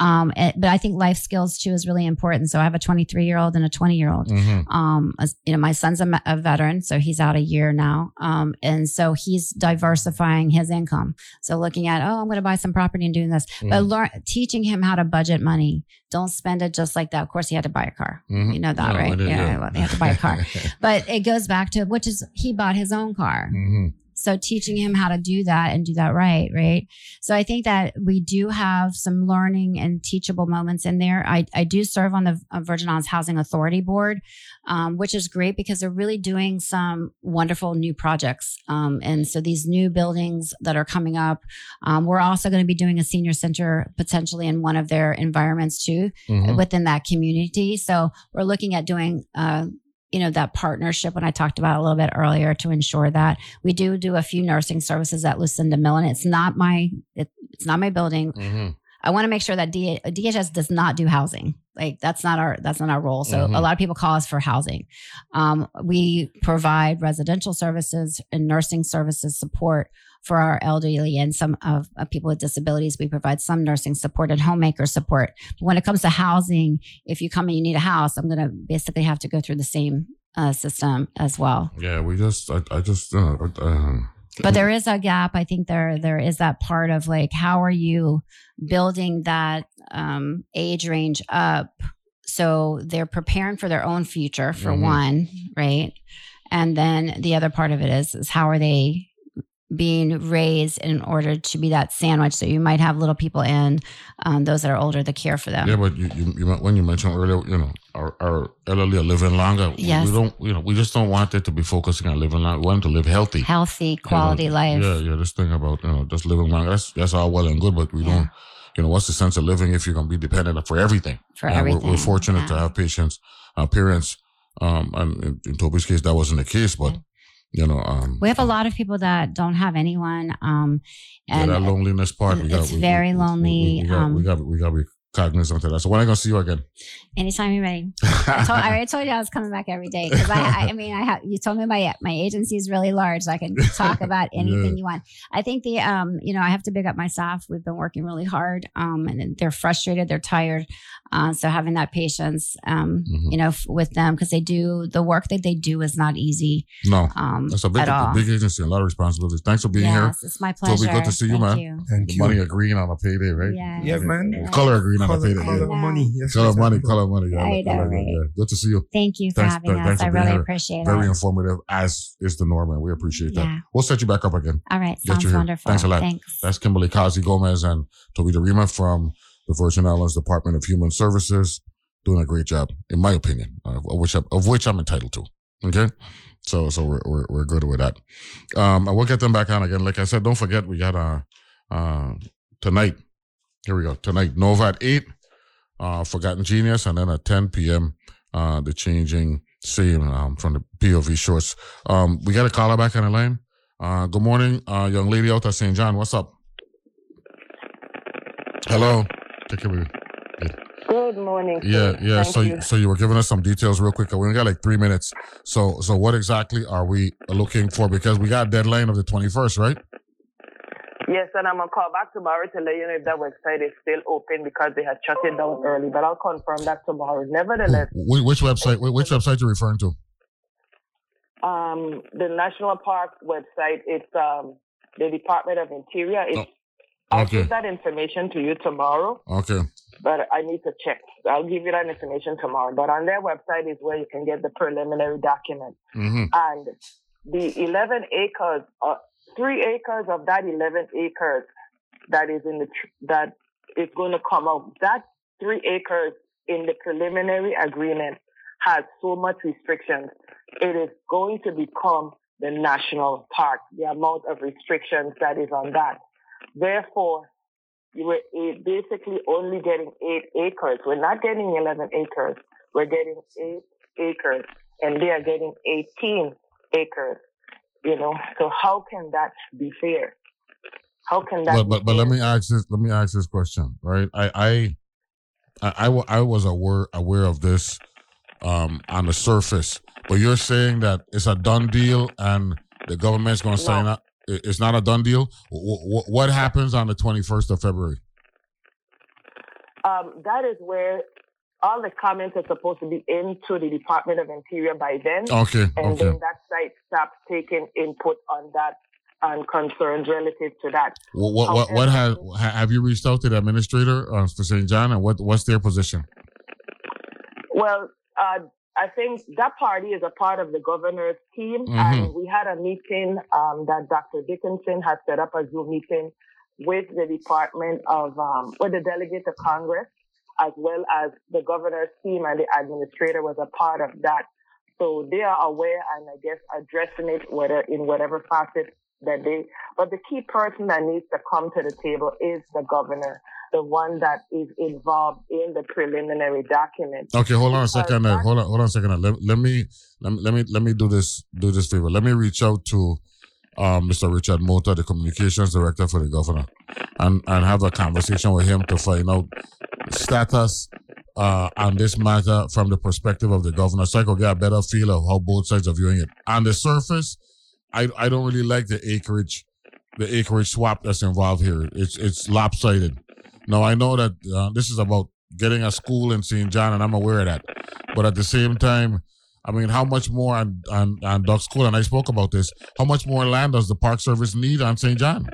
Um, it- but I think life skills too is really important. So I have a 23 year old and a 20 year old. Mhm. Um, you know, my son's a, a veteran, so he's out a year now. Um, and so he's diversifying his income. So looking at, oh, I'm going to buy some property and doing this, but Mhm. learn teaching him how to budget money. Don't spend it just like that. Of course, he had to buy a car. Mhm. You know that, I right? yeah, they had to buy a car. but it goes back to which is he bought his own car. Mhm. So teaching him how to do that and do that right, right? So I think that we do have some learning and teachable moments in there. I, I do serve on the uh, Virgin Islands Housing Authority Board, um, which is great because they're really doing some wonderful new projects. Um, and so these new buildings that are coming up, um, we're also going to be doing a senior center potentially in one of their environments too Mhm. within that community. So we're looking at doing, uh, you know, that partnership when I talked about a little bit earlier to ensure that we do do a few nursing services at Lucinda Millin. It's not my, it, it's not my building. Mhm. I want to make sure that D- DHS does not do housing. Like that's not our that's not our role. So Mhm. a lot of people call us for housing. Um, we provide residential services and nursing services support for our elderly and some of, of people with disabilities. We provide some nursing support and homemaker support. But when it comes to housing, if you come and you need a house, I'm going to basically have to go through the same uh, system as well. Yeah, we just, I, I just, uh, um, but there is a gap i think there there is that part of like how are you building that um age range up so they're preparing for their own future for Mhm. one right and then the other part of it is is how are they being raised in order to be that sandwich so you might have little people and um, those that are older to care for them Yeah, but you, you, you when you mentioned earlier, you know, our, our elderly are living longer. we- Yes. We don't, you know, we just don't want it to be focusing on living long. We want them to live healthy. healthy quality You know, life Yeah, yeah. This thing about, you know, just living long, that's, that's all well and good, but we don't, you know, what's the sense of living if you're going to be dependent for everything? For And we're- We're, everything, fortunate to have patients, uh, parents, um, and in, in Toby's case, that wasn't the case, but, you know, um, we have a lot of people that don't have anyone um yeah, and that loneliness part, we got, it's we, very we, lonely we, got, um we got, we got to be cognizant of that. So when are I to see you again? Anytime you're ready. I, told, I already told you I was coming back every day because I, I, I mean, I have. You told me my my agency is really large. So I can talk about anything Yeah. you want. I think the um, you know, I have to big up my staff. We've been working really hard. Um, and they're frustrated. They're tired. Uh, so having that patience, um, Mhm. you know, f- with them because they do the work that they do is not easy. No, Um, that's a big, at all. big agency, a lot of responsibilities. Thanks for being here. Yes, it's my Toby, pleasure. good to see you, Thank man. you. Thank The you. Money agreeing on a payday, right? Yes. Yeah, man. Yes. Color agreeing on a payday. color yeah. money. Yes, Color yes, money, color money. Yeah, I know, color, right? yeah. Good to see you. Thank you for Thanks- having th- us. I really here. appreciate Very it. Very informative, as is the norm, and we appreciate that. Yeah. We'll set you back up again. All right, Get sounds you here. wonderful. Thanks a lot. Thanks. That's Kimberly Causey Gomez and Toby Derima from the Virgin Islands Department of Human Services, doing a great job, in my opinion, uh, of which I, of which I'm entitled to. Okay, so so we're we're, we're good with that. Um, and we'll get them back on again. Like I said, don't forget we got uh uh tonight. Here we go tonight. Nova at eight, uh, Forgotten Genius, and then at 10 p.m. Uh, the changing scene um, from the POV shorts. Um, we got a caller back on the line. Uh, good morning, uh, young lady out at St. John. What's up? Hello. Take it with you. Good morning. Yeah, yeah. Thank so you. so you were giving us some details real quick. We only got like three minutes. So so what exactly are we looking for? Because we got a deadline of the twenty first, right? Yes, and I'm gonna call back tomorrow to let you know if that website is still open because they had shut it down early. But I'll confirm that tomorrow. Nevertheless, Wh- Which website? Which website you referring to? um, the national park website, it's um, the Department of Interior. It's, I'll Okay. give that information to you tomorrow, Okay. but I need to check. I'll give you that information tomorrow. But on their website is where you can get the preliminary document. Mm-hmm. And the 11 acres, uh, three acres of that 11 acres that is in the tr- that is going to come out. That three acres in the preliminary agreement has so much restrictions. It is going to become the national park. The amount of restrictions that is on that. Therefore, you were eh, basically only getting eight acres. We're not getting 11 acres. We're getting eight acres, and they are getting 18 acres. You know, so how can that be fair? How can that? But but but let me ask this. Let me ask this question. Right. I I I, I, I was aware aware of this um on the surface But you're saying that it's a done deal and the government's going to sign up. It's not a done deal. Wh- wh- What happens on the 21st of February? Um, that is where all the comments are supposed to be into the Department of Interior by then. Okay, And okay. then that site stops taking input on that and concerns relative to that. What what what, what has have you reached out to the administrator uh, for St. John and what what's their position? Well, uh, I think that party is a part of the governor's team, Mhm. and we had a meeting um, that Dr. Dickinson had set up a Zoom meeting with the Department of, um, with the delegate of Congress, as well as the governor's team and the administrator was a part of that. So they are aware and I guess addressing it whether in whatever facet that they, but the key person that needs to come to the table is the governor, the one that is involved in the preliminary document. Okay, hold on a second. Hold on, hold on a second. Let, let me let me let me let me do this do this favor. Let me reach out to um, Mr. Richard Motta, the communications director for the governor, and and have a conversation with him to find out status uh, on this matter from the perspective of the governor, so I could get a better feel of how both sides are viewing it. On the surface, I I don't really like the acreage, the acreage swap that's involved here. It's it's lopsided. Now I know that uh, this is about getting a school in St. John, and I'm aware of that. But at the same time, I mean, how much more on on, on Duck School? And I spoke about this. How much more land does the Park Service need on St. John?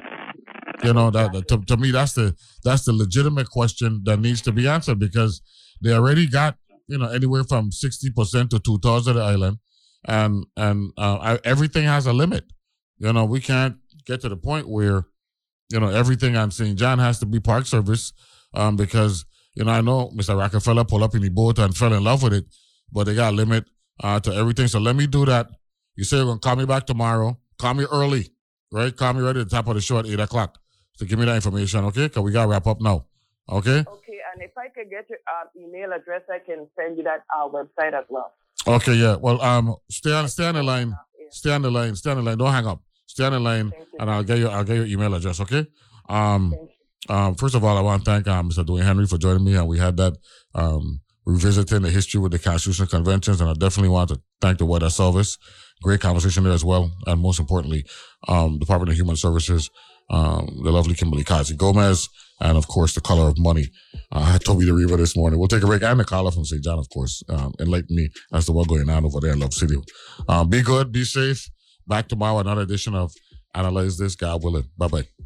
You know that, to, to me that's the that's the legitimate question that needs to be answered because they already got you know anywhere from sixty percent to two thirds of the island, and and uh, everything has a limit. You know we can't get to the point where you know everything I'm St. John has to be Park Service um, because you know I know Mr. Rockefeller pulled up in the boat and fell in love with it, but they got a limit uh, to everything. So let me do that. You say you're gonna call me back tomorrow. Call me early, right? Call me right at the top of the show at eight o'clock. So give me that information, okay? Cause we gotta wrap up now. Okay? Okay, and if I could get your um, email address, I can send you that our website as well. Okay, yeah. Well, um, stay on, stay on the line. Stay on the line. Stay on the line. Don't hang up. Stay on the line, and I'll get you. I'll get your email address. Okay. Um, um. First of all, I want to thank um, Mr. Dwayne Henry for joining me, and we had that um revisiting the history with the Constitutional Conventions, and I definitely want to thank the Weather Service. Great conversation there as well, and most importantly, um, Department of Human Services, um, the lovely Kimberly Causey Gomez, and of course, the color of money. Uh, I told you read it this morning. We'll take a break, and the caller from St. John, of course, um, enlighten me as to what's going on over there in Love City. Um, be good, be safe. Back tomorrow, another edition of Analyze This, God willing. Bye bye.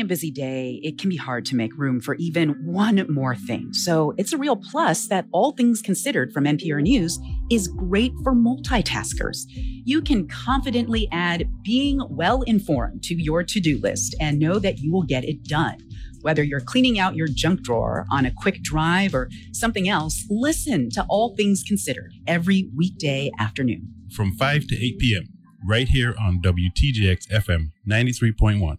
During a busy day, it can be hard to make room for even one more thing. So it's a real plus that All Things Considered from NPR News is great for multitaskers. You can confidently add being well informed to your to do list and know that you will get it done. Whether you're cleaning out your junk drawer on a quick drive or something else, listen to All Things Considered every weekday afternoon. From 5 to 8 p.m., right here on WTJX FM 93.1.